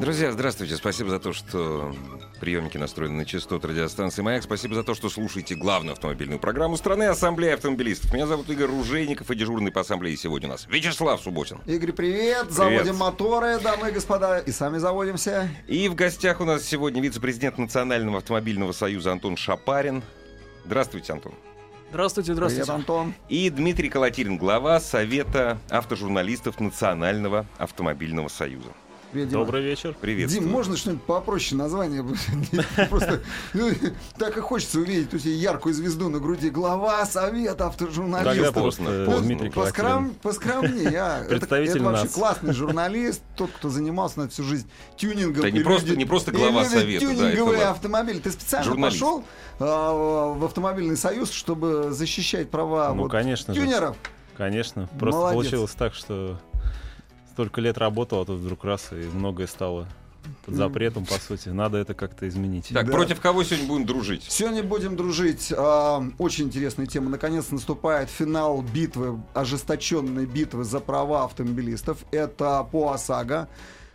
Друзья, здравствуйте. Спасибо за то, что приемники настроены на частоту радиостанции «Маяк». Спасибо за то, что слушаете главную автомобильную программу страны «Ассамблея автомобилистов». Меня зовут Игорь Ружейников, и дежурный по ассамблее сегодня у нас Вячеслав Субботин. Игорь, привет. Заводим моторы, дамы и господа, и сами заводимся. И в гостях у нас сегодня вице-президент Национального автомобильного союза Антон Шапарин. Здравствуйте, Антон. Здравствуйте, здравствуйте. Привет, Антон. И Дмитрий Колотилин, глава Совета автожурналистов Национального автомобильного союза. Привет, Дима. Добрый вечер. Привет. Дим, можно что-нибудь попроще название? Просто ну, так и хочется увидеть у тебя яркую звезду на груди. Глава Совета Тогда автожурналистов. просто Поздно, поздно. Колотилин. поскромнее, а. Представитель это, вообще классный журналист, тот, кто занимался на всю жизнь тюнингом. Да не просто- не просто глава совета, да, тюнинговые это автомобили. Ты специально журналист. пошел а, в автомобильный союз, чтобы защищать права Ну, вот конечно же. тюнеров? Конечно. Просто Молодец. получилось так, что столько лет работал, а тут вдруг раз и многое стало под запретом, по сути. Надо это как-то изменить. Так, Да. против кого сегодня будем дружить? Сегодня будем дружить. А, Очень интересная тема. Наконец наступает финал битвы, ожесточенной битвы за права автомобилистов. Это по ОСАГО.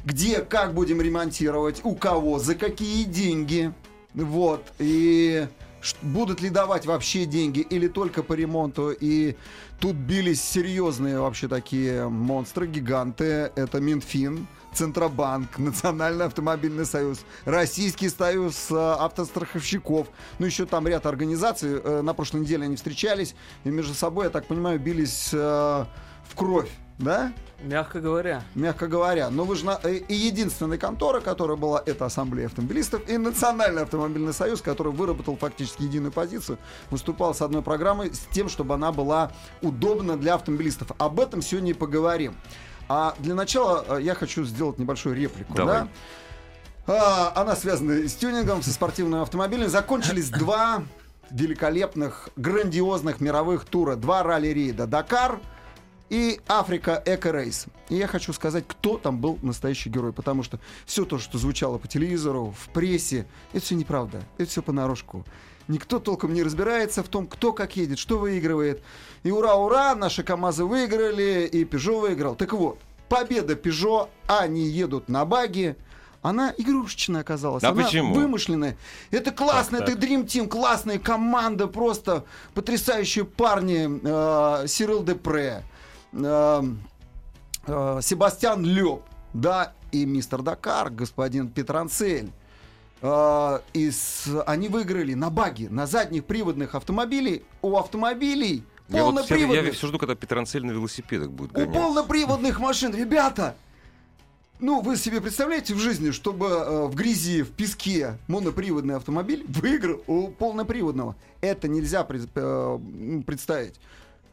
Где, как будем ремонтировать, у кого, за какие деньги. Вот. И будут ли давать вообще деньги или только по ремонту. И тут бились серьезные вообще такие монстры, гиганты. Это Минфин, Центробанк, Национальный автомобильный союз, Российский союз э, автостраховщиков. Ну, еще там ряд организаций. Э, На прошлой неделе они встречались и между собой, я так понимаю, бились э, в кровь. Да? Мягко говоря. Мягко говоря. Но вы же на- э, и единственная контора, которая была, это Ассамблея автомобилистов и Национальный автомобильный союз, который выработал фактически единую позицию, выступал с одной программой с тем, чтобы она была удобна для автомобилистов. Об этом сегодня и поговорим. А для начала э, я хочу сделать небольшую реплику. Давай. Да? А, она связана с тюнингом, со спортивным автомобилем. Закончились два великолепных, грандиозных мировых тура. Два ралли-рейда. Дакар и Африка Эко Рейс. И я хочу сказать, кто там был настоящий герой, потому что все то, что звучало по телевизору, в прессе, это все неправда, это все понарошку. Никто толком не разбирается в том, кто как едет, что выигрывает. И ура-ура, наши КАМАЗы выиграли, и Пежо выиграл. Так вот, победа Пежо, они едут на баги, она игрушечная оказалась. А она почему? вымышленная. Это классно, Так, это Dream Team, классная команда, просто потрясающие парни. Э, Сирил Депре, э, э, Себастьян Лёб, да, и мистер Дакар, господин Петранцель. Э, и с- они выиграли на баги, на задних приводных автомобилей. У автомобилей Я вот все, я полноприводных. все жду, когда Петранцель на велосипедах будет У гонять. полноприводных машин, ребята! Ну, вы себе представляете в жизни, чтобы э, в грязи, в песке моноприводный автомобиль выиграл у полноприводного? Это нельзя пред- э, представить.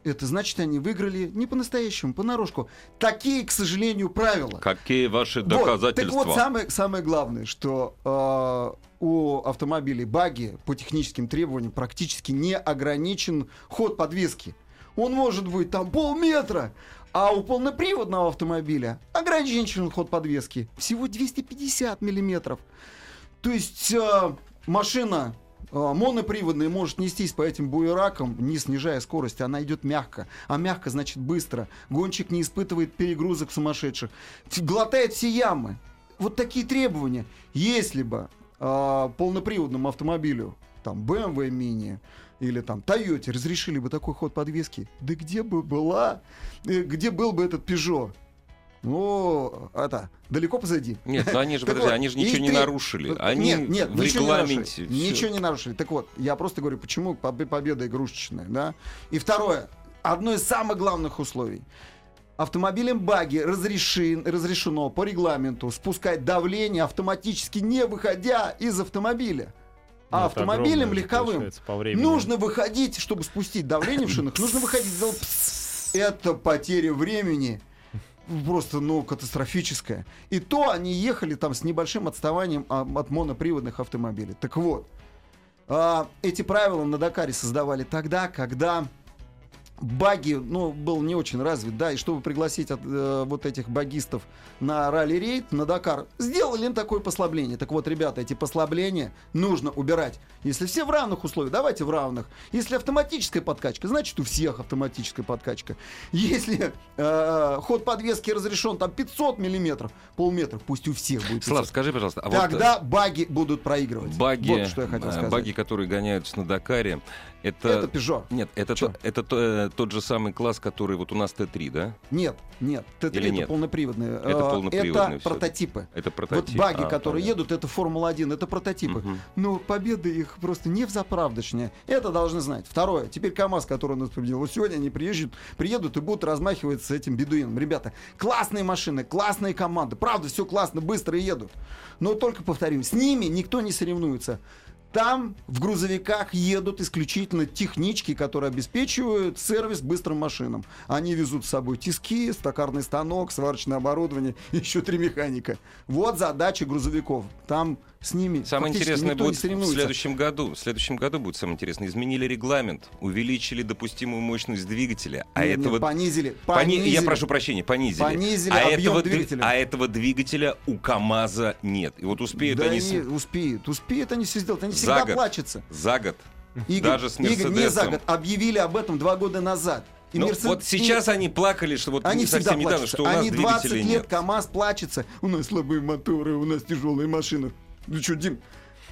Это значит, они выиграли не по-настоящему, понарошку. Такие, к сожалению, правила. Какие ваши Вот, доказательства? Так вот, самое, самое главное, что э, у автомобилей баги по техническим требованиям практически не ограничен ход подвески. Он может быть там полметра, а у полноприводного автомобиля ограничен ход подвески всего 250 миллиметров. То есть э, машина моноприводная может нестись по этим буеракам, не снижая скорость, она идет мягко. А мягко значит быстро. Гонщик не испытывает перегрузок сумасшедших. Глотает все ямы. Вот такие требования. Если бы э, полноприводному автомобилю, там, BMW Mini или там Toyota разрешили бы такой ход подвески, да где бы была, э, где был бы этот Peugeot? Ну, это, далеко позади. Нет, ну они же, подожди, вот, они же ничего не три- нарушили. Они нет, нет, в ничего регламенте. Не нарушили. Ничего не нарушили. Так вот, я просто говорю, почему побе- победа игрушечная, да? И второе, одно из самых главных условий. Автомобилем баги разрешен, разрешено по регламенту спускать давление автоматически, не выходя из автомобиля. А Ну, автомобилем легковым нужно выходить, чтобы спустить давление в шинах, нужно выходить. сделать. Это потеря времени просто, ну, катастрофическая. И то они ехали там с небольшим отставанием а, от моноприводных автомобилей. Так вот, а, эти правила на Дакаре создавали тогда, когда баги, ну, был не очень развит, да, и чтобы пригласить от, э, вот этих багистов на ралли-рейд, на Дакар, сделали им такое послабление. Так вот, ребята, эти послабления нужно убирать. Если все в равных условиях, давайте в равных. Если автоматическая подкачка, значит у всех автоматическая подкачка. Если э, ход подвески разрешен там 500 миллиметров, полметра, пусть у всех будет 500. Слав, скажи, пожалуйста, а вот, Тогда э, баги будут проигрывать. баги, Вот что я хотел э, сказать. баги, которые гоняются на Дакаре, это... Это Peugeot. Нет, это, Чё? то- это то- э, тот же самый класс, который вот у нас Т3, да? Нет, нет, Т3 Или это нет? полноприводные. Это Э, полноприводные Это прототипы. Это Вот прототип. баги, А, которые понятно. едут, это Формула-1, это прототипы. Мгм. Но победы их просто не в заправдочные. Это должны знать. Второе. Теперь КАМАЗ, который у нас победил. Вот сегодня они приезжают, приедут и будут размахивать с этим бедуином. Ребята, классные машины, классные команды. Правда, все классно, быстро едут. Но только повторю, с ними никто не соревнуется. Там в грузовиках едут исключительно технички, которые обеспечивают сервис быстрым машинам. Они везут с собой тиски, стакарный станок, сварочное оборудование, еще три механика. Вот задача грузовиков. Там с ними Самое интересное будет в следующем году. В следующем году будет самое интересное. Изменили регламент, увеличили допустимую мощность двигателя, а Нет, нет, этого понизили, Пони- понизили. Я прошу прощения, понизили. Понизили а объем этого, дви- двигателя. а этого двигателя у КАМАЗа нет. И вот успеют да они не, успеют, успеют они все сделать. Они За всегда год. плачутся. за год. Игорь, Даже с Игорь, не за год. Объявили об этом два года назад. И Ну, Мерсед- вот сейчас они плакали, что вот Они совсем недавно, плачутся. что у нас Они 20 двигателей лет нет. КАМАЗ плачется. У нас слабые моторы, у нас тяжелые машины. Ну что, Дим,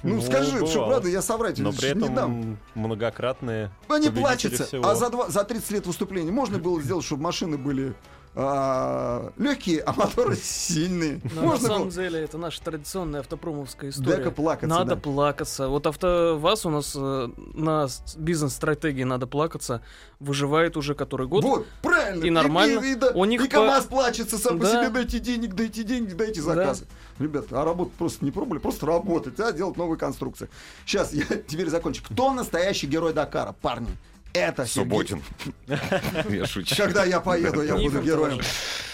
ну, Ну, скажи, что правда, я соврать Но при не дам. этом многократные Они плачутся. всего. А за, два, за 30 лет выступления можно было сделать, чтобы машины были легкие, а моторы сильные. Но Ну, на можно самом было. деле это наша традиционная автопромовская история. Плакаться. Надо да. плакаться. Вот АвтоВАЗ у нас э, на бизнес-стратегии надо плакаться. Выживает уже который год. Вот, правильно. И нормально. И, и, да, У них и по- КамАЗ плачется сам по Да. себе. Дайте денег, дайте денег, дайте заказы. Ребят, а работать просто не пробовали, просто работать, а делать новые конструкции. Сейчас я теперь закончу. Кто настоящий герой Дакара, парни? Это. Субботин. Я шучу. Когда я поеду, я буду героем.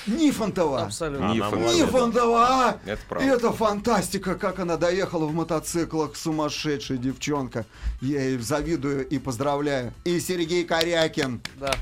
Нифонтова. Абсолютно. Нифонтова! Это правда. Это фантастика, как она доехала в мотоциклах, сумасшедшая девчонка. Я ей завидую и поздравляю. И Сергей Корякин. Да.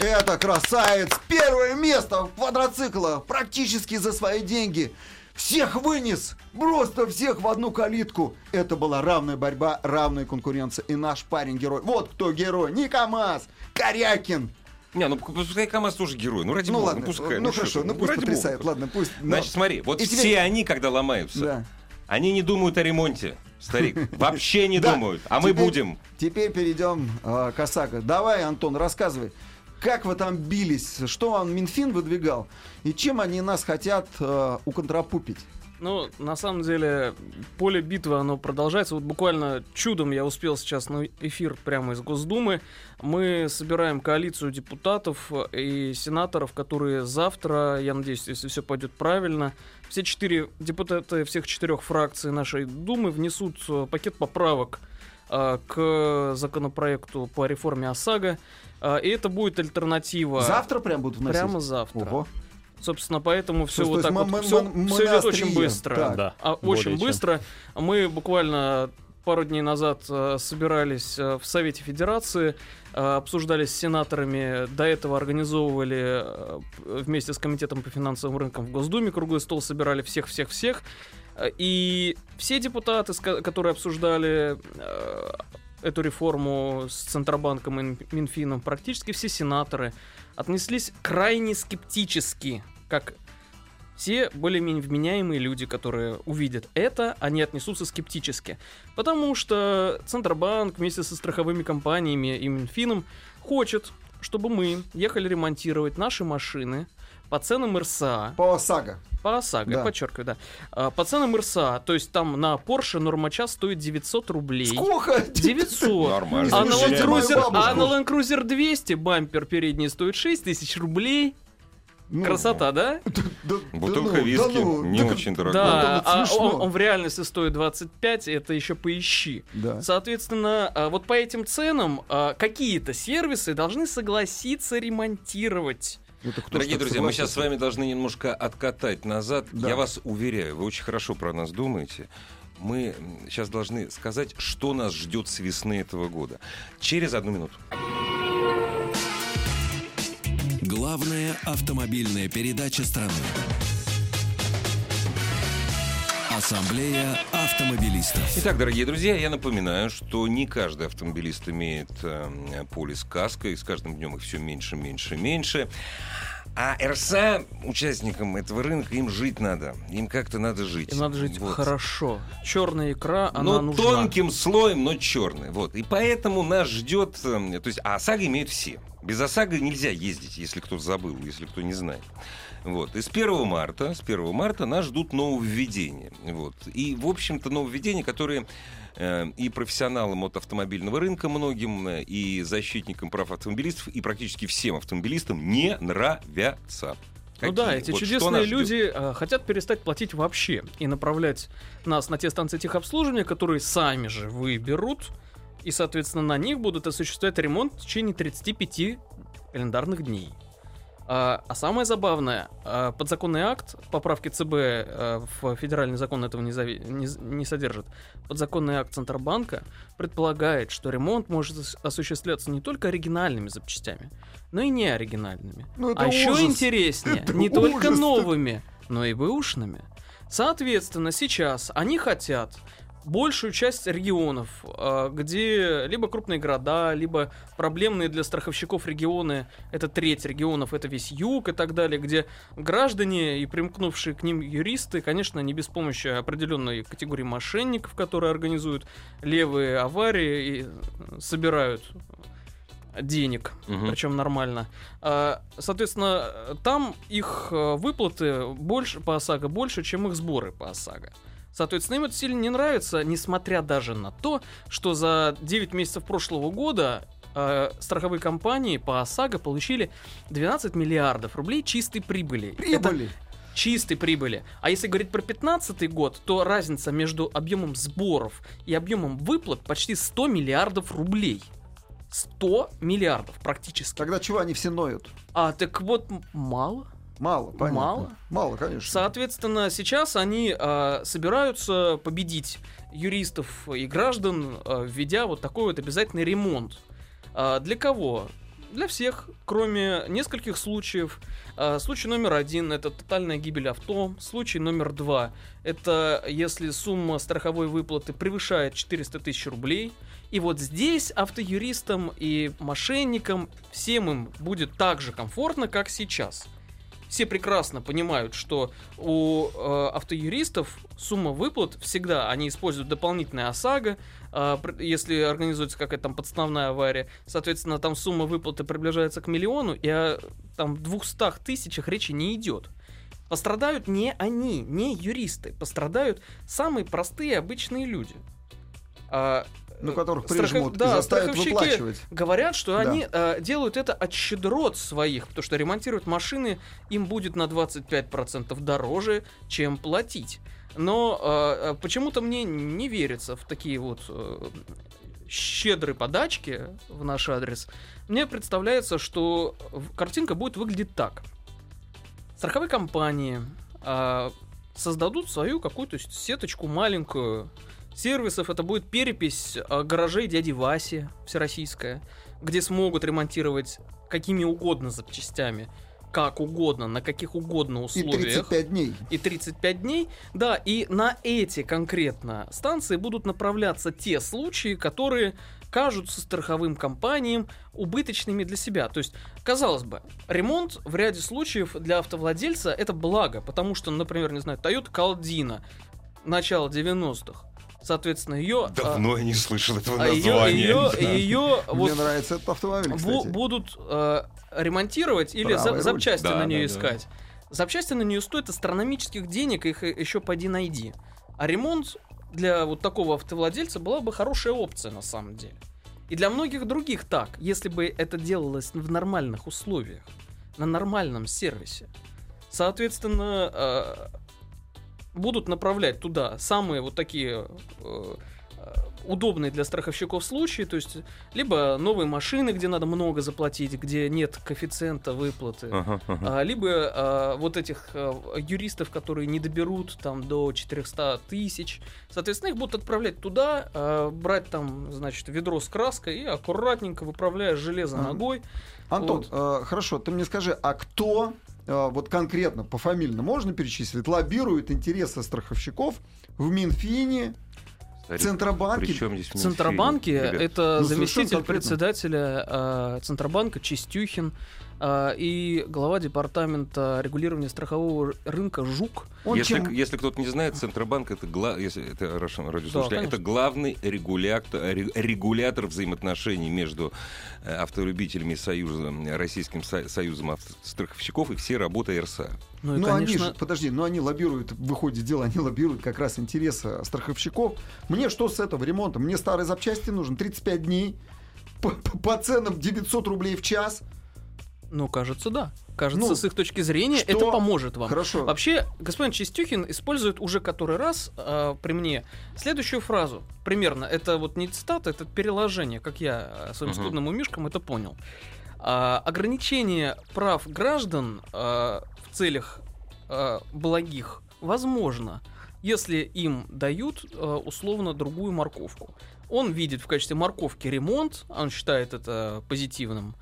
Это красавец! Первое место в квадроциклах практически за свои деньги. Всех вынес! Просто всех в одну калитку. Это была равная борьба, равная конкуренция. И наш парень герой. Вот кто герой. Не КамАЗ, Корякин. Не, ну пускай КамАЗ тоже герой. Ну ради Ну бога, ладно, пускай. ну, что хорошо, ну пусть ради бога потрясает. просто. Ладно, пусть. но- Значит, смотри, вот И все они, когда ломаются, Да. они не думают о ремонте, старик. Вообще не думают. А мы будем. Теперь перейдем э, к ОСАГО. Давай, Антон, рассказывай. Как вы там бились? Что вам Минфин выдвигал? И чем они нас хотят э, уконтрапупить? Ну, на самом деле, поле битвы, оно продолжается. Вот буквально чудом я успел сейчас на эфир прямо из Госдумы. Мы собираем коалицию депутатов и сенаторов, которые завтра, я надеюсь, если все пойдет правильно, все четыре депутата всех четырех фракций нашей Думы внесут э, пакет поправок э, к законопроекту по реформе ОСАГО. Э, И это будет альтернатива. Завтра прям будут вносить? Прямо завтра. Ого. Собственно, поэтому все вот так вот. Все, идет очень быстро. Да, А, очень чем. быстро. Мы буквально пару дней назад э, собирались э, в Совете Федерации, э, обсуждали с сенаторами, до этого организовывали э, вместе с Комитетом по финансовым рынкам в Госдуме круглый стол, собирали всех-всех-всех. Э, И все депутаты, которые обсуждали э, эту реформу с Центробанком и Мин- Минфином, практически все сенаторы отнеслись крайне скептически, как все более-менее вменяемые люди, которые увидят это, они отнесутся скептически. Потому что Центробанк вместе со страховыми компаниями и Минфином хочет, чтобы мы ехали ремонтировать наши машины по ценам РСА, По ОСАГО. по ОСАГО, Да. я подчеркиваю, да, А, по ценам РСА, то есть там на Porsche нормачас стоит 900 рублей. Сколько? 900. Нормально. А на, Land Cruiser, а на Land Cruiser 200 бампер передний стоит 6 тысяч рублей. Ну, Красота, да? да- да Бутылка ну, виски да ну, не да- очень дорогая. Да, вот а он, он в реальности стоит 25, это еще поищи. Да. Соответственно, а, вот по этим ценам а, какие-то сервисы должны согласиться ремонтировать Это кто ж Дорогие друзья, мы сейчас с вами должны немножко откатать назад. Да. Я вас уверяю, вы очень хорошо про нас думаете. Мы сейчас должны сказать, что нас ждет с весны этого года. Через одну минуту. Главная автомобильная передача страны. Ассамблея автомобилистов. Итак, дорогие друзья, я напоминаю, что не каждый автомобилист имеет э, полис каска, и с каждым днем их все меньше, меньше, меньше. А РСА, участникам этого рынка, им жить надо. Им как-то надо жить. Им надо жить Вот. хорошо. Черная икра, она но нужна. тонким слоем, но черный. Вот. И поэтому нас ждет... э, То есть, а ОСАГО имеют все. Без ОСАГО нельзя ездить, если кто забыл, если кто не знает. Вот. И с 1 марта, с 1 марта нас ждут нововведения. Вот. И, в общем-то, нововведения, которые э, и профессионалам от автомобильного рынка многим, э, и защитникам прав автомобилистов, и практически всем автомобилистам не нравятся. Ну да, Какие? эти Вот чудесные люди э, хотят перестать платить вообще и направлять нас на те станции техобслуживания, которые сами же выберут, и, соответственно, на них будут осуществлять ремонт в течение 35 календарных дней. А, а самое забавное, а, подзаконный акт поправки ЦБ а, в федеральный закон этого не, зави- не не содержит. Подзаконный акт Центробанка предполагает, что ремонт может ос- осуществляться не только оригинальными запчастями, но и неоригинальными. Ну, А еще ужас. интереснее, Это не только ужас. новыми, но и бэушными. Соответственно, сейчас они хотят большую часть регионов, а, где либо крупные города, либо проблемные для страховщиков регионы, это треть регионов, это весь юг и так далее, где граждане и примкнувшие к ним юристы, конечно, не без помощи определенной категории мошенников, которые организуют левые аварии и э, собирают денег, Мгм. причем нормально. А, Соответственно, там их э, выплаты больше по ОСАГО больше, чем их сборы по ОСАГО. Соответственно, им это сильно не нравится, несмотря даже на то, что за 9 месяцев прошлого года э, страховые компании по ОСАГО получили 12 миллиардов рублей чистой прибыли. Это Прибыли. чистой прибыли. А если говорить про 2015 год, то разница между объемом сборов и объемом выплат почти 100 миллиардов рублей. 100 миллиардов практически. Тогда чего они все ноют? А так вот мало. Мало, понятно. Мало? Мало, конечно. Соответственно, сейчас они а, собираются победить юристов и граждан, а, введя вот такой вот обязательный ремонт. А, для кого? Для всех, кроме нескольких случаев. А, случай номер один это тотальная гибель авто. Случай номер два это если сумма страховой выплаты превышает 400 тысяч рублей. И вот здесь автоюристам и мошенникам всем им будет так же комфортно, как сейчас все прекрасно понимают, что у э, автоюристов сумма выплат всегда, они используют дополнительное ОСАГО, э, если организуется какая-то там подставная авария, соответственно, там сумма выплаты приближается к миллиону, и о там 200 тысячах речи не идет. Пострадают не они, не юристы, пострадают самые простые обычные люди. А, Ну, которых страхов- прижмут и да, заставят выплачивать. Говорят, что Да. они э, делают это от щедрот своих, потому что ремонтировать машины им будет на 25% дороже, чем платить. Но э, э, почему-то мне не верится в такие вот э, щедрые подачки в наш адрес. Мне представляется, что картинка будет выглядеть так. Страховые компании а, создадут свою какую-то сеточку маленькую сервисов. Это будет перепись а, гаражей дяди Васи всероссийская, где смогут ремонтировать какими угодно запчастями, как угодно, на каких угодно И условиях 35 дней. и 35 дней. Да, и на эти конкретно станции будут направляться те случаи, которые кажутся страховым компаниям убыточными для себя. То есть, казалось бы, ремонт в ряде случаев для автовладельца это благо, потому что, например, не знаю, Toyota Caldina начала 90-х, соответственно, ее... Давно я не слышал этого а, ее, названия. ее, Да. ее Мне вот нравится этот автомобиль, бу- будут э, ремонтировать или за- запчасти Да, на да, нее да. искать. Запчасти на нее стоят астрономических денег, их еще поди найди. А ремонт для вот такого автовладельца была бы хорошая опция на самом деле. И для многих других так, если бы это делалось в нормальных условиях, на нормальном сервисе. Соответственно, э, будут направлять туда самые вот такие э, удобные для страховщиков случаи, то есть либо новые машины, где надо много заплатить, где нет коэффициента выплаты, Ага, ага. а, либо а, вот этих а, юристов, которые не доберут там до 400 тысяч. Соответственно, их будут отправлять туда, а, брать там, значит, ведро с краской и аккуратненько выправляя железо Ага. ногой. Антон, Вот. э, хорошо, ты мне скажи, а кто вот конкретно пофамильно можно перечислить, лоббирует интересы страховщиков в Минфине, Центробанке? при чем здесь? Центробанке Ребят, это ну, заместитель председателя а, Центробанка Чистюхин а, и глава департамента регулирования страхового рынка Жук. Он если, чем- если кто-то не знает, Центробанк это, гла... если это конечно. это главный регулятор, ре- регулятор взаимоотношений между э, автолюбителями и союзом, Российским со- союзом автостраховщиков и всей работой РСА. Ну и, Ну, они конечно, же, подожди, ну они лоббируют, в выходе дела, они лоббируют как раз интересы страховщиков. Мне что с этого ремонта? Мне старые запчасти нужен 35 дней по, по- по ценам 900 рублей в час. Ну, кажется, да. Кажется, Ну, с их точки зрения что? это поможет вам. Хорошо. Вообще, господин Чистюхин использует уже который раз а, при мне следующую фразу. Примерно. Это вот не цитата, это переложение, как я а, своим Мгм. скудным умишкам это понял. А, ограничение прав граждан а, в целях а, благих возможно, если им дают а, условно другую морковку. Он видит в качестве морковки ремонт, он считает это позитивным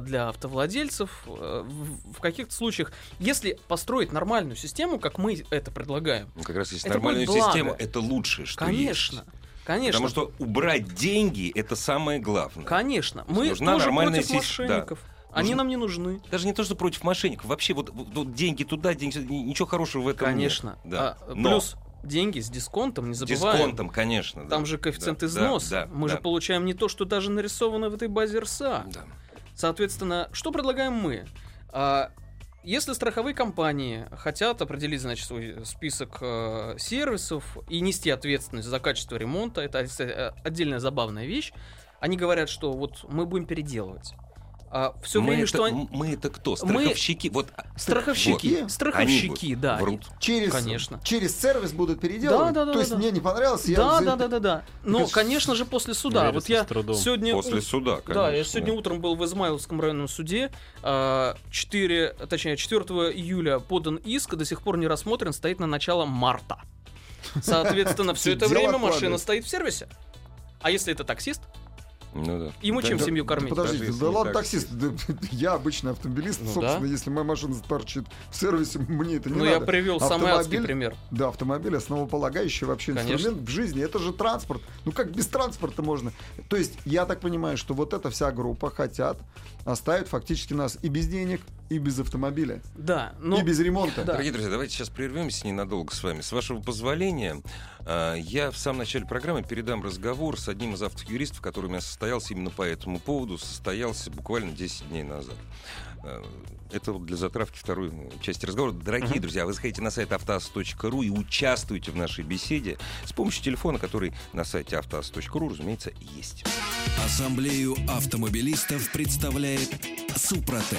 для автовладельцев. А, В каких-то случаях, если построить нормальную систему, как мы это предлагаем, Ну, как раз если Это нормальную систему, это лучшее, что конечно, есть. конечно, Потому что убрать деньги это самое главное. конечно, мы нужна тоже нормальная против да. мошенников. Они Нужен- нам не нужны. Даже не то, что против мошенников. Вообще, вот, вот- деньги туда, деньги ничего хорошего в этом Конечно. нет. Да. А, Но плюс деньги с дисконтом, не забываем. дисконтом, конечно. да. Там же коэффициент Да, износа. да, да, Мы же да. получаем не то, что даже нарисовано в этой базе РСА. Да. Соответственно, что предлагаем мы? А, Если страховые компании хотят определить, значит, свой список э, сервисов и нести ответственность за качество ремонта, это кстати, э, отдельная забавная вещь, они говорят, что вот мы будем переделывать. Все мы, время, это, что они... мы это кто? Мы- Страховщики? Вот Страховщики, Вот. страховщики, Они да. врут. Через, Конечно. через сервис будут переделывать. Да, да, да, То есть да. мне не понравилось, я Да, за- да, да, да, да. Но, кажется, конечно же, после суда. верится Вот я трудом. сегодня После суда, конечно. Да, я сегодня утром был в Измайловском районном суде. А, 4, точнее, 4 июля подан иск, до сих пор не рассмотрен, стоит на начало марта. Соответственно, все это время машина стоит в сервисе. А если это таксист, Ну да. ему Да, чем да. семью кормить? Подождите, да ладно, таксист. таксист. да, Я обычный автомобилист, Ну собственно, да. если моя машина торчит в сервисе, мне это не Ну, я надо. привел самый адский Автомобиль- пример. Да, автомобиль основополагающий вообще Конечно. инструмент в жизни. Это же транспорт. Ну как без транспорта можно? То есть я так понимаю, что вот эта вся группа хотят оставить фактически нас и без денег, и без автомобиля, Да, но... и без ремонта. Да. Дорогие друзья, давайте сейчас прервемся ненадолго с вами. С вашего позволения, э, я в самом начале программы передам разговор с одним из автоюристов, который у меня состоялся именно по этому поводу, состоялся буквально 10 дней назад. Э, Это вот для затравки второй ну, части разговора. Дорогие друзья, вы заходите на сайт автоаз.ру и участвуйте в нашей беседе с помощью телефона, который на сайте автоаз.ру, разумеется, есть. Ассамблею автомобилистов представляет Супротек.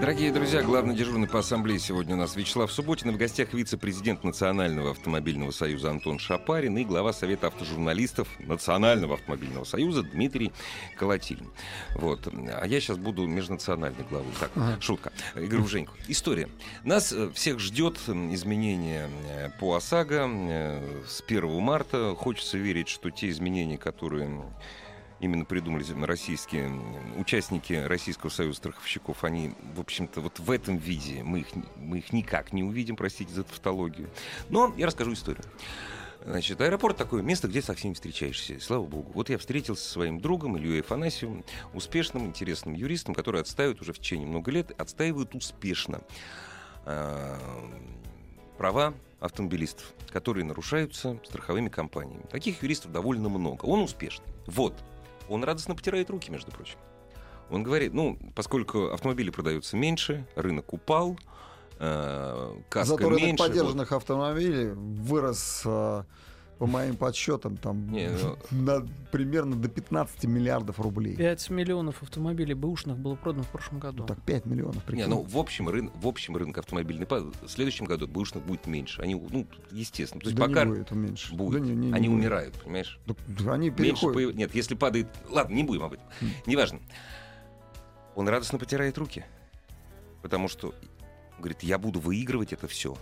Дорогие друзья, главный дежурный по ассамблее сегодня у нас Вячеслав Субботин, и в гостях вице-президент Национального автомобильного союза Антон Шапарин и глава Совета автожурналистов Национального автомобильного союза Дмитрий Колотилин. Вот. А я сейчас буду межнациональной главой. Так, Ага. шутка. Игорь Женьку. История. Нас э, всех ждет изменения э, по ОСАГО э, с 1 марта. Хочется верить, что те изменения, которые именно придумали российские участники Российского союза страховщиков, они, в общем-то, вот в этом виде мы их, мы их никак не увидим, простите за тавтологию. Но я расскажу историю. Значит, аэропорт такое место, где со всеми встречаешься. Слава богу. Вот я встретился со своим другом Ильей Афанасьевым, успешным, интересным юристом, который отстаивает уже в течение много лет, отстаивает успешно э, права автомобилистов, которые нарушаются страховыми компаниями. Таких юристов довольно много. Он успешный. Вот. Он радостно потирает руки, между прочим. Он говорит, ну, поскольку автомобили продаются меньше, рынок упал, э, каска Зато рынок меньше. вот. автомобилей вырос, э, по моим подсчетам, там Не, ну- на- примерно до 15 миллиардов рублей. 5 миллионов автомобилей бэушных было продано в прошлом году. Ну, так 5 миллионов, Не, прикинь. ну в общем, рын, в общем рынок автомобильный в следующем году бэушных будет меньше. Они, ну, естественно. То есть да пока не будет меньше. будет. Да не- не- не они будет. умирают, понимаешь? Да, да они Меньше переходят. появ- Нет, если падает... Ладно, не будем об этом. М. Неважно. Он радостно потирает руки. Потому что, говорит, я буду выигрывать это все.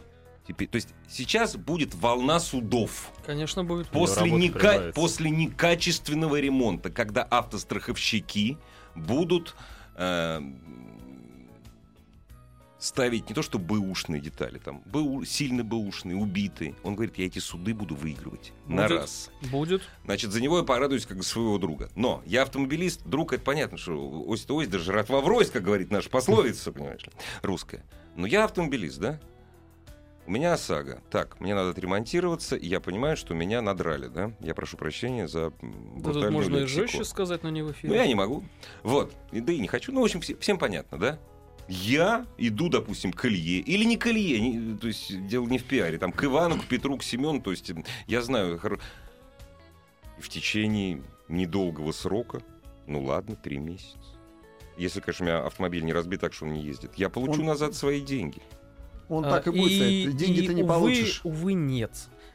Теперь, то есть сейчас будет волна судов. Конечно, будет. После, нека- после некачественного ремонта, когда автостраховщики будут э, ставить не то что бэушные детали, там, БУ, сильно бэушные, убитые. Он говорит, я эти суды буду выигрывать на Будет. раз. Будет. Значит, за него я порадуюсь как за своего друга. Но я автомобилист, друг, это понятно, что ось-то ось, даже жратва врозь, как говорит наша пословица, понимаешь русская. Но я автомобилист, да? У меня ОСАГО. Так, мне надо отремонтироваться, и я понимаю, что меня надрали, да? Я прошу прощения за Да тут можно и лексику. жестче сказать, но не в эфире. Ну, я не могу. Вот. И, да и не хочу. Ну, в общем, все- всем понятно, да? Я иду, допустим, к Илье, или не к Илье, не- то есть дело не в пиаре, там, к Ивану, к Петру, к Семену, то есть я знаю, хоро- и в течение недолгого срока, ну ладно, три месяца, если, конечно, у меня автомобиль не разбит так, что он не ездит, я получу Он- назад свои деньги. Он А, так и будет стоять. Деньги и, ты не увы, получишь. Увы, нет.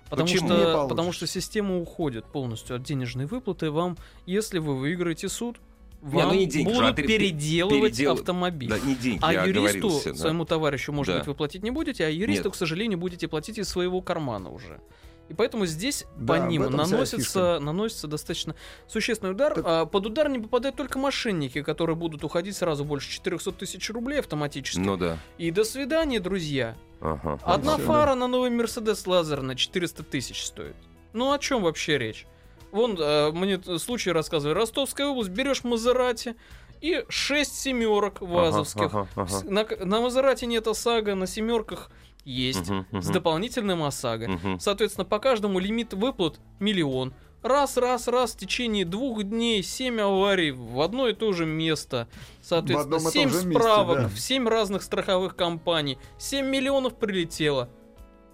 Потому Почему? Не что, потому что система уходит полностью от денежной выплаты. Вам, если вы выиграете суд, Не, вам ну не деньги же, а будут переделывать передел- автомобиль. Да, не деньги, А юристу, да. своему товарищу, может Да. быть, вы платить не будете, а юристу, Нет. к сожалению, будете платить из своего кармана уже. И поэтому здесь Да, по ним наносится, наносится достаточно существенный удар. Так- А под удар не попадают только мошенники, которые будут уходить сразу больше 400 тысяч рублей автоматически. Ну да. И до свидания, друзья. Ага. Одна всё, фара на новый Мерседес Лазер на 400 тысяч стоит. Ну о чем вообще речь? Вон, э, мне случай рассказывали. Ростовская область, берешь Мазерати и 6 семерок вазовских. Ага, ага, ага. На, на Мазерати нет ОСАГО, на семерках есть. Мгм, С мгм, дополнительным ОСАГО. мгм. Соответственно, по каждому лимит выплат миллион. Раз, раз, раз, в течение двух дней 7 аварий в одно и то же место. Соответственно, и 7 же месте, справок да. в 7 разных страховых компаний. 7 миллионов прилетело.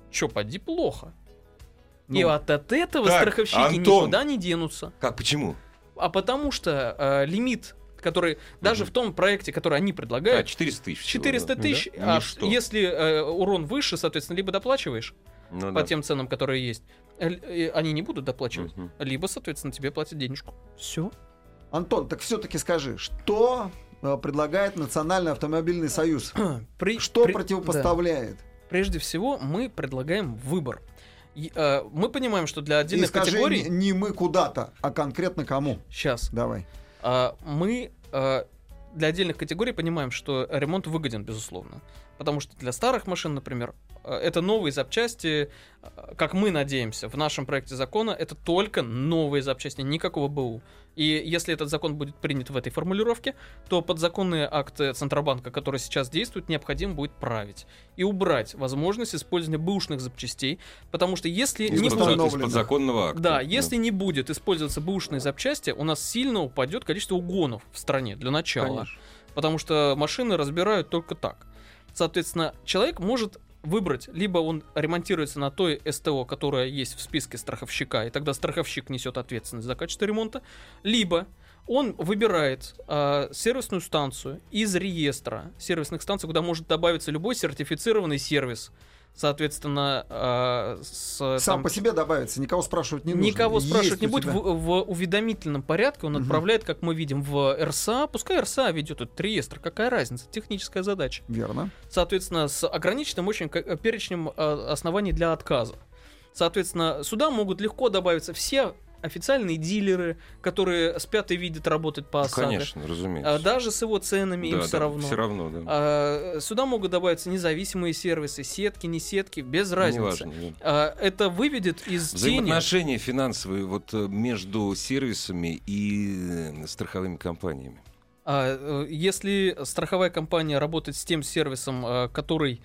Чё, поди плохо. И Ну, вот от этого так, страховщики Антон. никуда не денутся. Как, почему? А потому что э, лимит, который даже Мгм. в том проекте, который они Да, предлагают, 400 тысяч. всего, 400 да. тысяч, Да? а Ничто. если э, урон выше, соответственно, либо доплачиваешь Ну по да. тем ценам, которые есть, э, они не будут доплачивать. Мгм. Либо, соответственно, тебе платят денежку. Все. Антон, так все-таки скажи, что э, предлагает Национальный автомобильный союз? Что противопоставляет? Прежде всего, мы предлагаем выбор. И, э, мы понимаем, что для И отдельных скажи категорий... не, не мы куда-то, а конкретно кому. Сейчас. Давай. Мы э, для отдельных категорий понимаем, что ремонт выгоден, безусловно. Потому что для старых машин, например, э, это новые запчасти, э, как мы надеемся, в нашем проекте закона это только новые запчасти, никакого БУ. И если этот закон будет принят в этой формулировке, то подзаконные акты Центробанка, которые сейчас действуют, необходимо будет править и убрать возможность использования бэушных запчастей, потому что если Из не будет... подзаконного акта. Да, если не будет использоваться бэушные запчасти, у нас сильно упадет количество угонов в стране для начала. Конечно. Потому что машины разбирают только так. Соответственно, человек может выбрать, либо он ремонтируется на той СТО, которая есть в списке страховщика, и тогда страховщик несет ответственность за качество ремонта, либо он выбирает э, сервисную станцию из реестра сервисных станций, куда может добавиться любой сертифицированный сервис. Соответственно, э, с, Сам там, по себе добавится, никого спрашивать не нужно. Никого Есть спрашивать не будет. В, в уведомительном порядке он Мгм. отправляет, как мы видим, в РСА. Пускай РСА ведет этот реестр. Какая разница? Техническая задача. Верно. Соответственно, с ограниченным очень перечнем э, оснований для отказа. Соответственно, сюда могут легко добавиться все официальные дилеры, которые спят и видят работать по ОСАГО. Конечно, разумеется. А, Даже с его ценами им Да, все да, равно. Все равно, да. А, Сюда могут добавиться независимые сервисы, сетки, не сетки, без разницы. Неважно, да. А, Это выведет из тени Взаимоотношения финансовые вот э, между сервисами и э, страховыми компаниями. Э, Если страховая компания работает с тем сервисом, который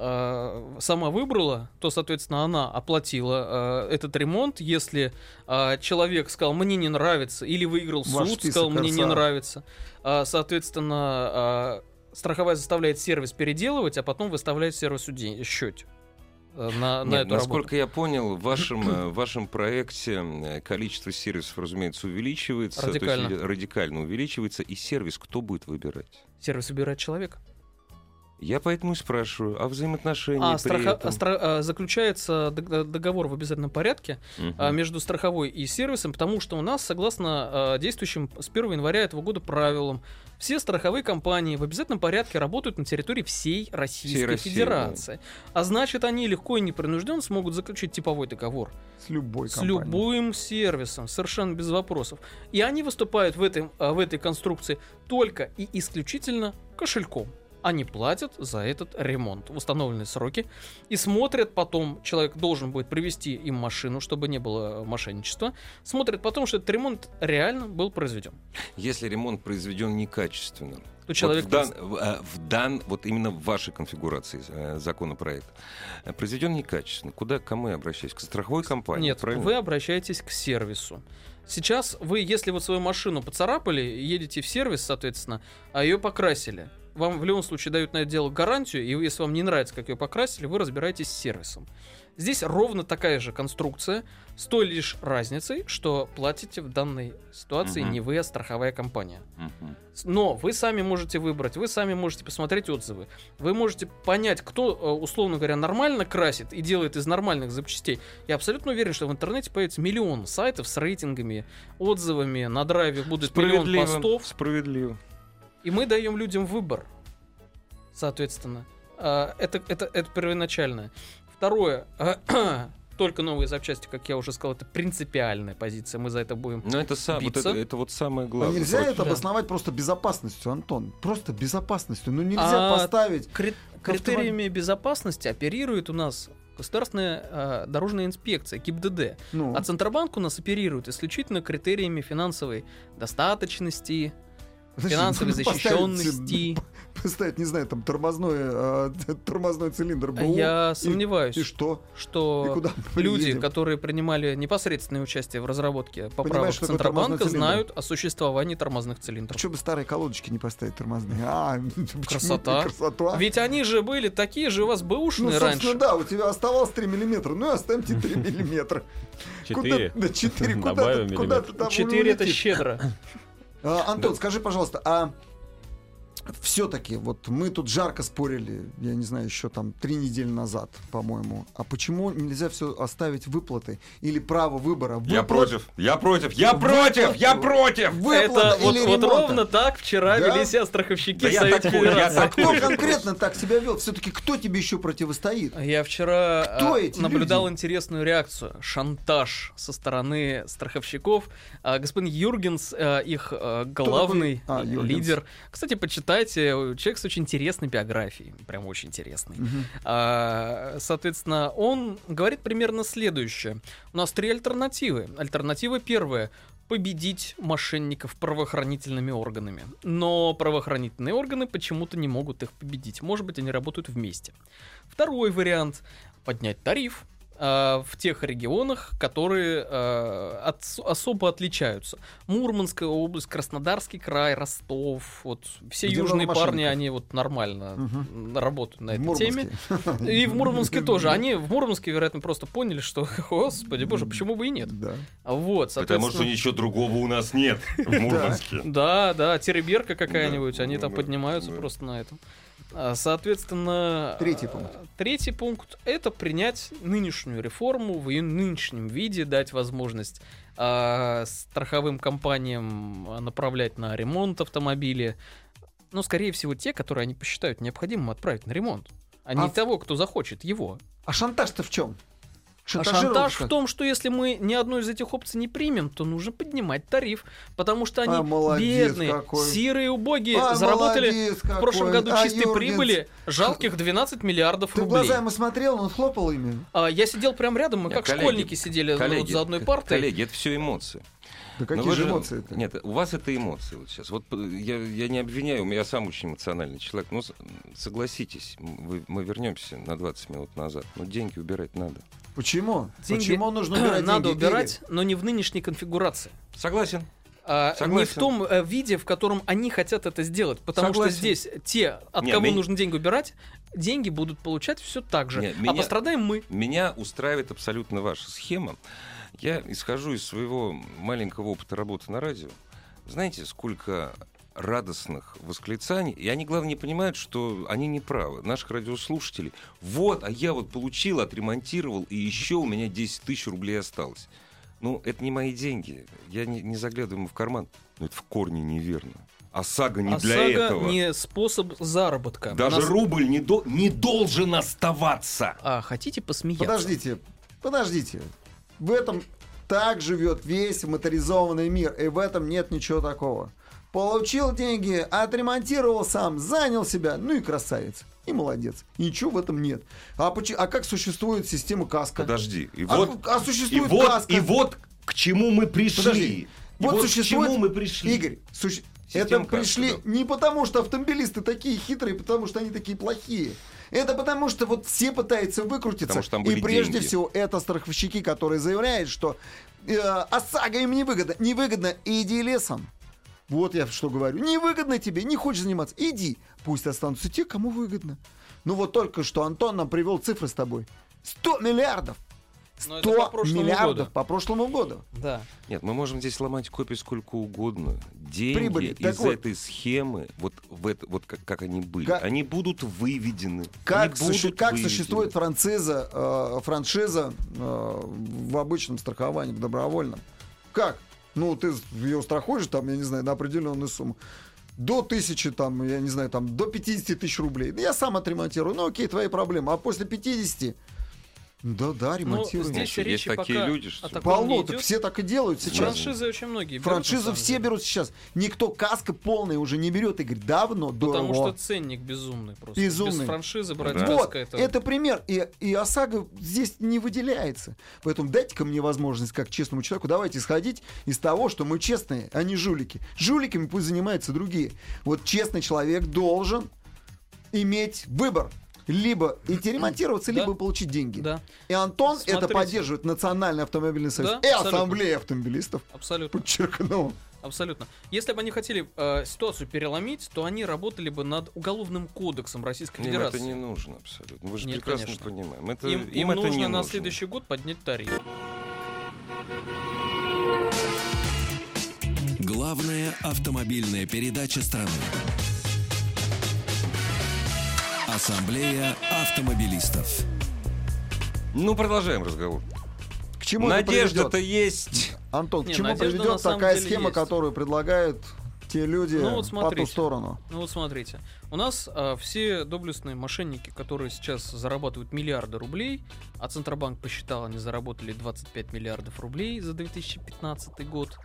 э, сама выбрала, то, соответственно, она оплатила э, этот ремонт. Если э, человек сказал, мне не нравится, или выиграл Ваш суд, сказал, мне не нравится, э, соответственно, э, страховая заставляет сервис переделывать, а потом выставляет сервису день, счет э, на, на Нет, эту насколько работу. я понял, в вашем, э, в вашем проекте э, количество сервисов, разумеется, увеличивается. Радикально. То есть, э, радикально увеличивается. И сервис кто будет выбирать? Сервис выбирает человека. Я поэтому и спрашиваю, а взаимоотношения А, при страха- этом? а, стра- а, заключается дог- договор в обязательном порядке а, между страховой и сервисом, потому что у нас, согласно действующим с 1 января этого года правилам, все страховые компании в обязательном порядке работают на территории всей Российской Всей России, Федерации. А значит, они легко и непринужденно смогут заключить типовой договор С любой с компанией. любым сервисом, совершенно без вопросов. И они выступают в, этой в этой конструкции только и исключительно кошельком. Они платят за этот ремонт в установленные сроки и смотрят потом, человек должен будет привести им машину, чтобы не было мошенничества, смотрят потом, что этот ремонт реально был произведен. Если ремонт произведен некачественно, То человек вот в, дан, в, э, в дан- вот именно в вашей конфигурации э, законопроекта, э, произведен некачественно, куда, к кому я обращаюсь? К страховой компании, Нет, правильно? вы обращаетесь к сервису. Сейчас вы, если вот свою машину поцарапали, едете в сервис, соответственно, а ее покрасили. Вам в любом случае дают на это дело гарантию, и если вам не нравится, как ее покрасили, вы разбираетесь с сервисом. Здесь ровно такая же конструкция, с той лишь разницей, что платите в данной ситуации Мгм. не вы, а страховая компания. Мгм. Но вы сами можете выбрать, вы сами можете посмотреть отзывы. Вы можете понять, кто, э, условно говоря, нормально красит и делает из нормальных запчастей. Я абсолютно уверен, что в интернете появится миллион сайтов с рейтингами, отзывами. На драйве будет миллион постов. Справедливо. И мы даем людям выбор. Соответственно. А, Это, это, это первоначальное. Второе. Только новые запчасти, как я уже сказал, это принципиальная позиция. Мы за это будем Но это, са- вот Биться. это, это вот самое А главное. нельзя Против- это Да. обосновать просто безопасностью, Антон. Просто безопасностью. Ну нельзя А, поставить. Кри- Критериями безопасности оперирует у нас Государственная э, дорожная инспекция, ГИБДД. Ну, А Центробанк у нас оперирует исключительно критериями финансовой достаточности, финансовой защищенности. Поставить, не знаю, там тормозной, а, тормозной цилиндр БУ. Я и- сомневаюсь, И что? И что куда мы люди, едем? которые принимали непосредственное участие в разработке поправок что такое Центробанка, знают о существовании тормозных цилиндров. Что бы старые колодочки не поставить тормозные? А, почему Красота. Красота. Ведь они же были такие же у вас Ну, бэушные собственно, раньше. да, у тебя оставалось 3 миллиметра. Ну и оставьте 3 миллиметра. Четыре. Куда, да, 4. Куда, куда ты там Четыре это улетишь? щедро. Антон, скажи, пожалуйста, а все-таки, вот мы тут жарко спорили, я не знаю, еще там три недели назад, по-моему. А почему нельзя все оставить выплаты или право выбора? Я Выплат- против, я против, я против, я против! Выплат Это вот, или вот ровно так вчера Да? вели себя страховщики Да я такой, я. А кто конкретно так себя вел? Все-таки кто тебе еще противостоит? Я вчера Кто а, эти наблюдал люди? интересную реакцию. Шантаж со стороны страховщиков. А, господин Юргенс, а, их а, главный? А, Юргенс. лидер. Кстати, почитайте. Человек с очень интересной биографией. Прям очень интересный. Мгм. А, Соответственно, он говорит примерно следующее. У нас три альтернативы. Альтернатива первая победить мошенников правоохранительными органами. Но правоохранительные органы почему-то не могут их победить. Может быть, они работают вместе. Второй вариант поднять тариф в тех регионах, которые а, от- особо отличаются. Мурманская область, Краснодарский край, Ростов, вот все Где южные парни, они вот нормально Мгм. работают на этой Мурманске. теме. И в Мурманске тоже. Они в Мурманске, вероятно, просто поняли, что, господи боже, почему бы и нет. Да. Вот, Потому что ничего другого у нас нет в Мурманске. Да, да, тереберка какая-нибудь, они там поднимаются просто на этом. А, Соответственно, Третий а, пункт. Третий пункт — это принять нынешнюю реформу в ее нынешнем виде, дать возможность а, страховым компаниям направлять на ремонт автомобиля. Но, скорее всего, те, которые они посчитают необходимым отправить на ремонт, а не А в- того, кто захочет его. А шантаж-то в чем? А шантаж в том, что если мы ни одну из этих опций не примем, то нужно поднимать тариф, потому что они А, молодец бедные, какой. сирые, убогие, А, заработали молодец в прошлом году А, чистой Юргенс, прибыли жалких 12 миллиардов Ты рублей. глаза ему смотрел, он хлопал ими. А, я сидел прям рядом, мы Нет, как коллеги, школьники сидели ну, вот Коллеги, за одной партой. коллеги, это все эмоции. Да Но какие вы же эмоции это? Нет, у вас это эмоции вот сейчас. Вот э, я, я не обвиняю, я сам очень эмоциональный человек. Но с- согласитесь, м, вы- мы вернемся на 20 минут назад. Но деньги убирать надо. Почему? Деньги Почему нужно убирать надо деньги? убирать, но не в нынешней конфигурации. Согласен. А, не Согласен. в том э, виде, в котором они хотят это сделать. Потому Согласен. что здесь те, от Не, кого меня- нужно деньги убирать, деньги будут получать все так же. Не, А меня- пострадаем мы. Меня устраивает абсолютно ваша схема. Я исхожу из своего маленького опыта работы на радио. Знаете, сколько радостных восклицаний, и они, главное, не понимают, что они не правы. Наших радиослушателей. Вот, а я вот получил, отремонтировал, и еще у меня 10 тысяч рублей осталось. Ну, это не мои деньги. Я не, не заглядываю ему в карман. Но это в корне неверно. ОСАГО не для ОСАГО этого. не способ заработка. Даже У нас- рубль не, до- не должен оставаться. А хотите посмеяться? Подождите, подождите. В этом так живет весь моторизованный мир, и в этом нет ничего такого. Получил деньги, отремонтировал сам, занял себя, ну и красавец. И молодец. И ничего в этом нет. А, поч- а как существует система каска? Подожди. И А, вот, а и существует вот, каска? и вот к чему мы пришли. Подожди. И Вот, вот, существует... к чему мы пришли. Игорь, суще- это пришли да. не потому, что автомобилисты такие хитрые, потому что они такие плохие. Это потому, что вот все пытаются выкрутиться. Там и прежде деньги. всего это страховщики, которые заявляют, что э, ОСАГО им невыгодно. Невыгодно, иди лесом. Вот я что говорю. Невыгодно тебе, не хочешь заниматься. Иди. Пусть останутся те, кому выгодно. Ну вот только что Антон нам привел цифры с тобой. 100 миллиардов. Но это 100 по миллиардов году. по прошлому году. Да. Нет, мы можем здесь ломать копии сколько угодно. Деньги Прибыли. Так из вот. этой схемы, вот, в это, вот как, как они были, Как- они будут выведены. Как, Они суще- будут как выведены. существует франшиза, э, франшиза э, в обычном страховании, в добровольном? Как? Ну, ты ее страхуешь, там, я не знаю, на определенную сумму. До тысячи, там, я не знаю, там, до 50 тысяч рублей. Да я сам отремонтирую. Ну, окей, твои проблемы. А после 50... Да, да, ремонтирую. здесь Есть речи такие пока люди, о что- Полно, так все так и делают сейчас. Франшизы очень многие берут, самом все деле. берут сейчас. Никто каска полная уже не берет, Игорь. Давно, Потому дорого. что ценник безумный просто. Безумный. Без франшизы брать Да. Вот, это... это пример. И, и ОСАГО здесь не выделяется. Поэтому дайте-ка мне возможность, как честному человеку, давайте исходить из того, что мы честные, а не жулики. Жуликами пусть занимаются другие. Вот честный человек должен иметь выбор. Либо идти ремонтироваться, Да. либо получить деньги. Да, И Антон это Смотрите. поддерживает Национальный автомобильный союз Да, и абсолютно. Ассамблея автомобилистов. абсолютно. Подчеркну. Абсолютно. Если бы они хотели э, ситуацию переломить, то они работали бы над уголовным кодексом Российской Им Федерации. это не нужно абсолютно. Мы же Нет, прекрасно конечно. понимаем. Это, им, им это нужно не на нужно. следующий год поднять тариф. Главная автомобильная передача страны. Ассамблея автомобилистов. Ну, продолжаем разговор. К чему Надежда-то есть. Антон, к Не, чему надежда на приведет самом такая деле схема, есть. которую предлагают те люди Ну вот по смотрите. ту сторону? Ну вот смотрите, у нас а, все доблестные мошенники, которые сейчас зарабатывают миллиарды рублей, а Центробанк посчитал, они заработали 25 миллиардов рублей за 2015 год.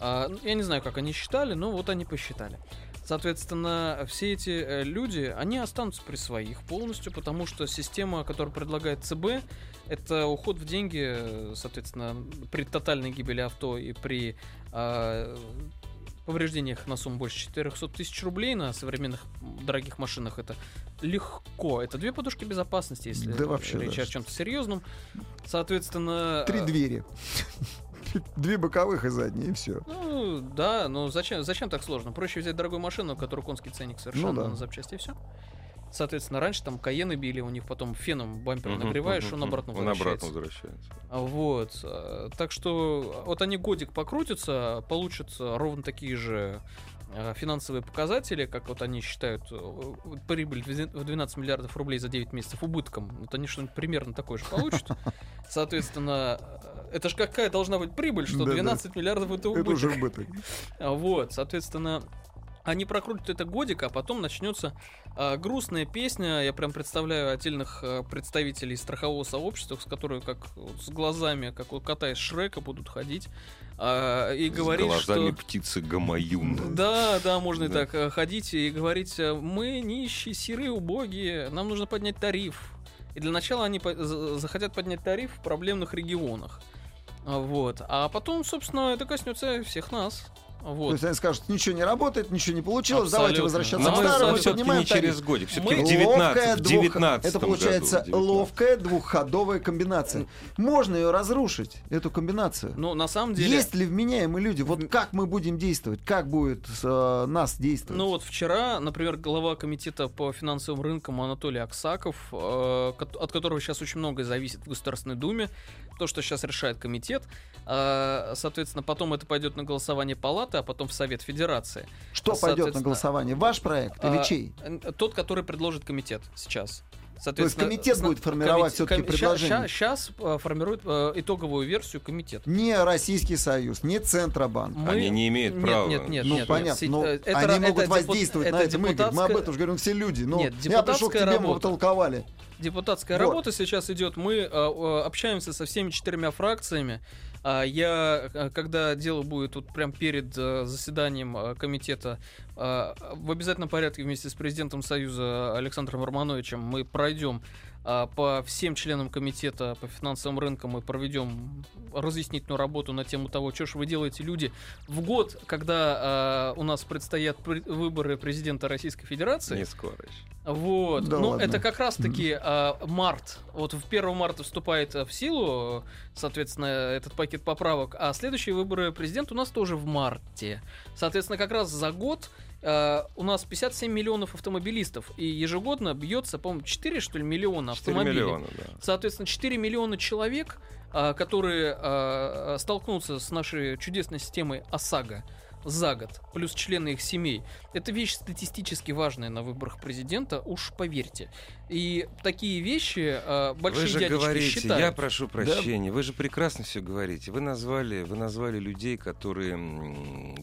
А, ну, я не знаю, как они считали, но вот они посчитали. Соответственно, все эти э, люди, они останутся при своих полностью, потому что система, которую предлагает ЦБ, это уход в деньги, э, соответственно, при тотальной гибели авто и при а, повреждениях на сумму больше 400 тысяч рублей на современных дорогих машинах это легко. Это две подушки безопасности, если Да вообще, речь да. о чем-то серьезном. Соответственно... Три э, двери. Две боковых и задние, и все. Ну, да, но зачем, зачем так сложно? Проще взять дорогую машину, у которой конский ценник совершенно Ну да. на запчасти, и все. Соответственно, раньше там Каены били, у них потом феном бампер Мгм, нагреваешь, мгм, он обратно Он возвращается. обратно возвращается. А, Вот. э, Так что вот они годик покрутятся, получат э, ровно такие же финансовые показатели, как вот они считают э, прибыль в дви- в 12 миллиардов рублей за 9 месяцев убытком. Вот они что-нибудь примерно такое же получат. Соответственно, э, это же какая должна быть прибыль, что Да-да. 12 миллиардов это убыток. Это уже убыток. Вот, соответственно, они прокрутят это годик, а потом начнется а, грустная песня. Я прям представляю отдельных а, представителей страхового сообщества, с которыми как вот с глазами, как у кота из Шрека, будут ходить а, и говорить, С что... птицы Гамаюн. Да, да, можно и так э, ходить и говорить, э, мы нищие, серые, убогие, нам нужно поднять тариф. И для начала они захотят поднять тариф в проблемных регионах. Вот. А потом, собственно, это коснется всех нас. То Вот. есть они скажут, ничего не работает, ничего не получилось, давайте Абсолютно. возвращаться Но к мы старому, поднимаем не через годик, все-таки в Мы- 19 в двух- 19 Это получается году, 19. ловкая двухходовая комбинация. Можно ее разрушить, эту комбинацию. Ну, на самом деле... Есть ли вменяемые люди? Вот как мы будем действовать? Как будет э, нас действовать? Ну вот вчера, например, глава комитета по финансовым рынкам Анатолий Аксаков, э, от которого сейчас очень многое зависит в Государственной Думе, то, что сейчас решает комитет, э, соответственно, потом это пойдет на голосование палаты, а потом в Совет Федерации. Что пойдет на соответственно, голосование? Ваш проект или А, чей? Тот, который предложит комитет сейчас. То есть комитет будет формировать комит- все-таки ком- предложение? Сейчас формирует э, итоговую версию комитет. Не Российский Союз, не Центробанк. Мы- Они не имеют Нет, права. Нет, нет, ну, нет, понятно, нет. но э, это они могут это воздействовать депут- на это это. Мы, мы об депутатская- этом же говорим все люди. Но Нет, я пришел к тебе, депутатская мы работа. потолковали. Депутатская Вот. работа сейчас идет. Мы э, э, общаемся со всеми четырьмя фракциями. А я, э, когда дело будет вот прям перед э, заседанием э, комитета, э, в обязательном порядке вместе с президентом Союза Александром Романовичем мы пройдем а, по всем членам комитета по финансовым рынкам и проведем разъяснительную работу на тему того, что же вы делаете, люди, в год, когда э, у нас предстоят пр- выборы президента Российской Федерации. Не скоро еще. Вот. Да ну, ладно. это как раз-таки а, март. Вот в 1 марта вступает а, в силу, соответственно, этот пакет поправок, а следующие выборы президента у нас тоже в марте. Соответственно, как раз за год а, у нас 57 миллионов автомобилистов, и ежегодно бьется, по-моему, 4, что ли, миллиона 4 автомобилей. миллиона, да. Соответственно, 4 миллиона человек, а, которые а, столкнутся с нашей чудесной системой ОСАГО за год, плюс члены их семей. Это вещь статистически важная на выборах президента, уж поверьте. И такие вещи а, большие Вы же дядечки говорите, считают. я прошу прощения, вы же прекрасно все говорите. Вы назвали, вы назвали людей, которые,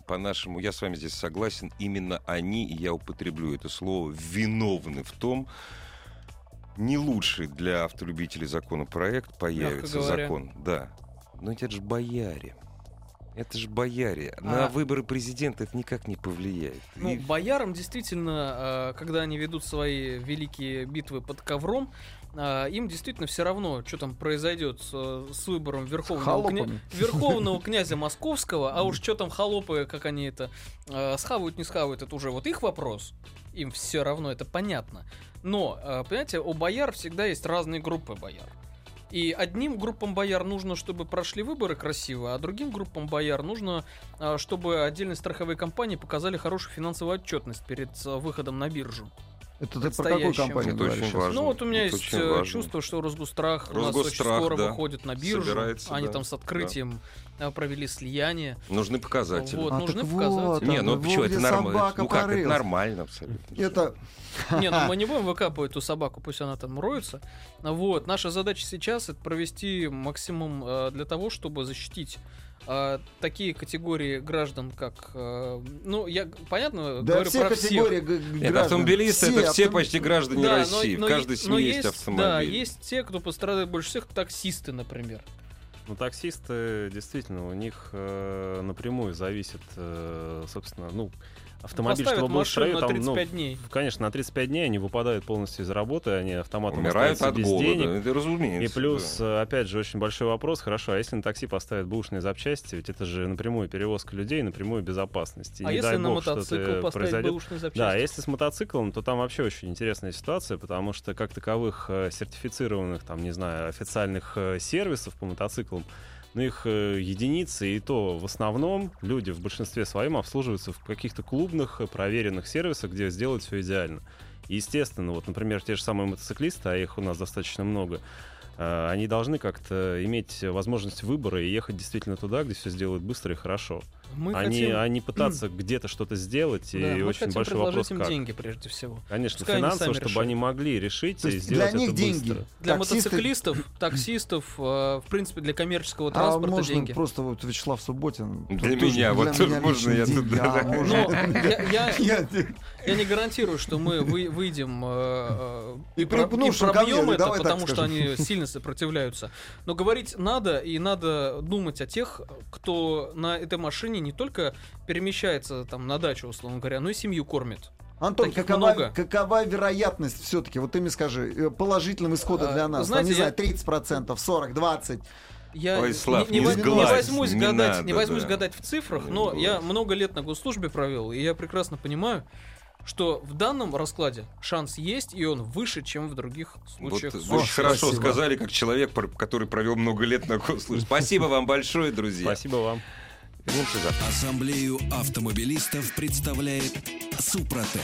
по-нашему, я с вами здесь согласен, именно они, и я употреблю это слово, виновны в том, не лучший для автолюбителей законопроект появится закон. Да. Но это же бояре. Это же бояре. На А- выборы президента это никак не повлияет. Ну, И- боярам действительно, а, когда они ведут свои великие битвы под ковром, а, им действительно все равно, что там произойдет с, э, с выбором верховного, кня- верховного князя Московского, а уж что там холопы, как они это э, схавают, не схавают, это уже вот их вопрос. Им все равно, это понятно. Но, понимаете, у бояр всегда есть разные группы бояр. И одним группам бояр нужно, чтобы прошли выборы красиво, а другим группам бояр нужно, а, чтобы отдельные страховые компании показали хорошую финансовую отчетность перед а, выходом на биржу. Это ты про какую компанию Это очень говоришь? важно. ну вот у меня это есть очень э, важно. чувство, что Росгострах, у нас очень Росгострах, скоро да, выходит на биржу. собирается, Они да, там с открытием а, провели слияние. Нужны показатели. Вот, А, нужны показатели. вот, Не, ну почему это нормально? Ну как, это нормально абсолютно. Это Не, ну мы не будем выкапывать эту собаку, пусть она там роется. Вот, наша задача сейчас это провести максимум э, для того, чтобы защитить э, такие категории граждан, как, э, ну, я понятно да, говорю все про категории всех. г- Нет, граждан. автомобилисты это все автом- почти граждане Да, но- России. но В каждой но семье есть автомобиль. Да, есть те, кто пострадает больше всех, таксисты, например. Ну, таксисты, действительно, у них э, напрямую зависит, э, собственно, ну, автомобиль, Поставят чтобы был в строю, там, 35 ну, дней. конечно, на 35 дней они выпадают полностью из работы, они автоматом Умирают от без голода. денег. Это разумеется. И плюс, да. э, опять же, очень большой вопрос, хорошо, а если на такси поставят бэушные запчасти, ведь это же напрямую перевозка людей, напрямую безопасность. И А не если дай на бог, что-то мотоцикл поставить произойдет. бэушные запчасти? Да, если с мотоциклом, то там вообще очень интересная ситуация, потому что как таковых э, сертифицированных, там, не знаю, официальных э, сервисов по мотоциклам, ну, их э, единицы, и то в основном люди в большинстве своем обслуживаются в каких-то клубных э, проверенных сервисах, где сделать все идеально. Естественно, вот, например, те же самые мотоциклисты, а их у нас достаточно много, они должны как-то иметь возможность выбора и ехать действительно туда, где все сделают быстро и хорошо. Мы они, хотим... а не пытаться где-то что-то сделать, Да, и мы очень хотим большой вопрос, им как. деньги прежде всего. Конечно, Пускай они финансово, сами чтобы решают. они могли решить То и сделать для них это деньги. быстро. Для Таксисты- мотоциклистов, таксистов, э, в принципе, для коммерческого А транспорта можно деньги. просто вот Вячеслав Субботин. Для тут меня, вот для тут меня можно я туда- а, Но я, не гарантирую, что мы вы- выйдем э, э, И пробьем это, потому что они сильно сопротивляются. Но говорить надо, и надо думать о тех, кто на этой машине не только перемещается там на дачу, условно говоря, но и семью кормит. Антон, Таких какова, много. какова вероятность все-таки, вот ты мне скажи, э, положительного исхода А, для нас? знаете, Там, не я- знаю, 30%, 40, 20. Я Ой, Слав, не, не не не возьмусь не гадать, надо, не возьмусь да. гадать в цифрах, Не но я много лет на госслужбе провел, и я прекрасно понимаю, что в данном раскладе шанс есть, и он выше, чем в других Вот случаях. вы службы. очень хорошо спасибо. сказали, как человек, который провел много лет на госслужбе. Спасибо вам большое, друзья. Спасибо вам. Вернемся завтра. Ассамблею автомобилистов представляет Супротек.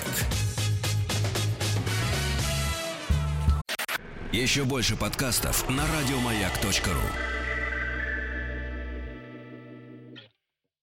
Еще больше подкастов на радиомаяк.ру.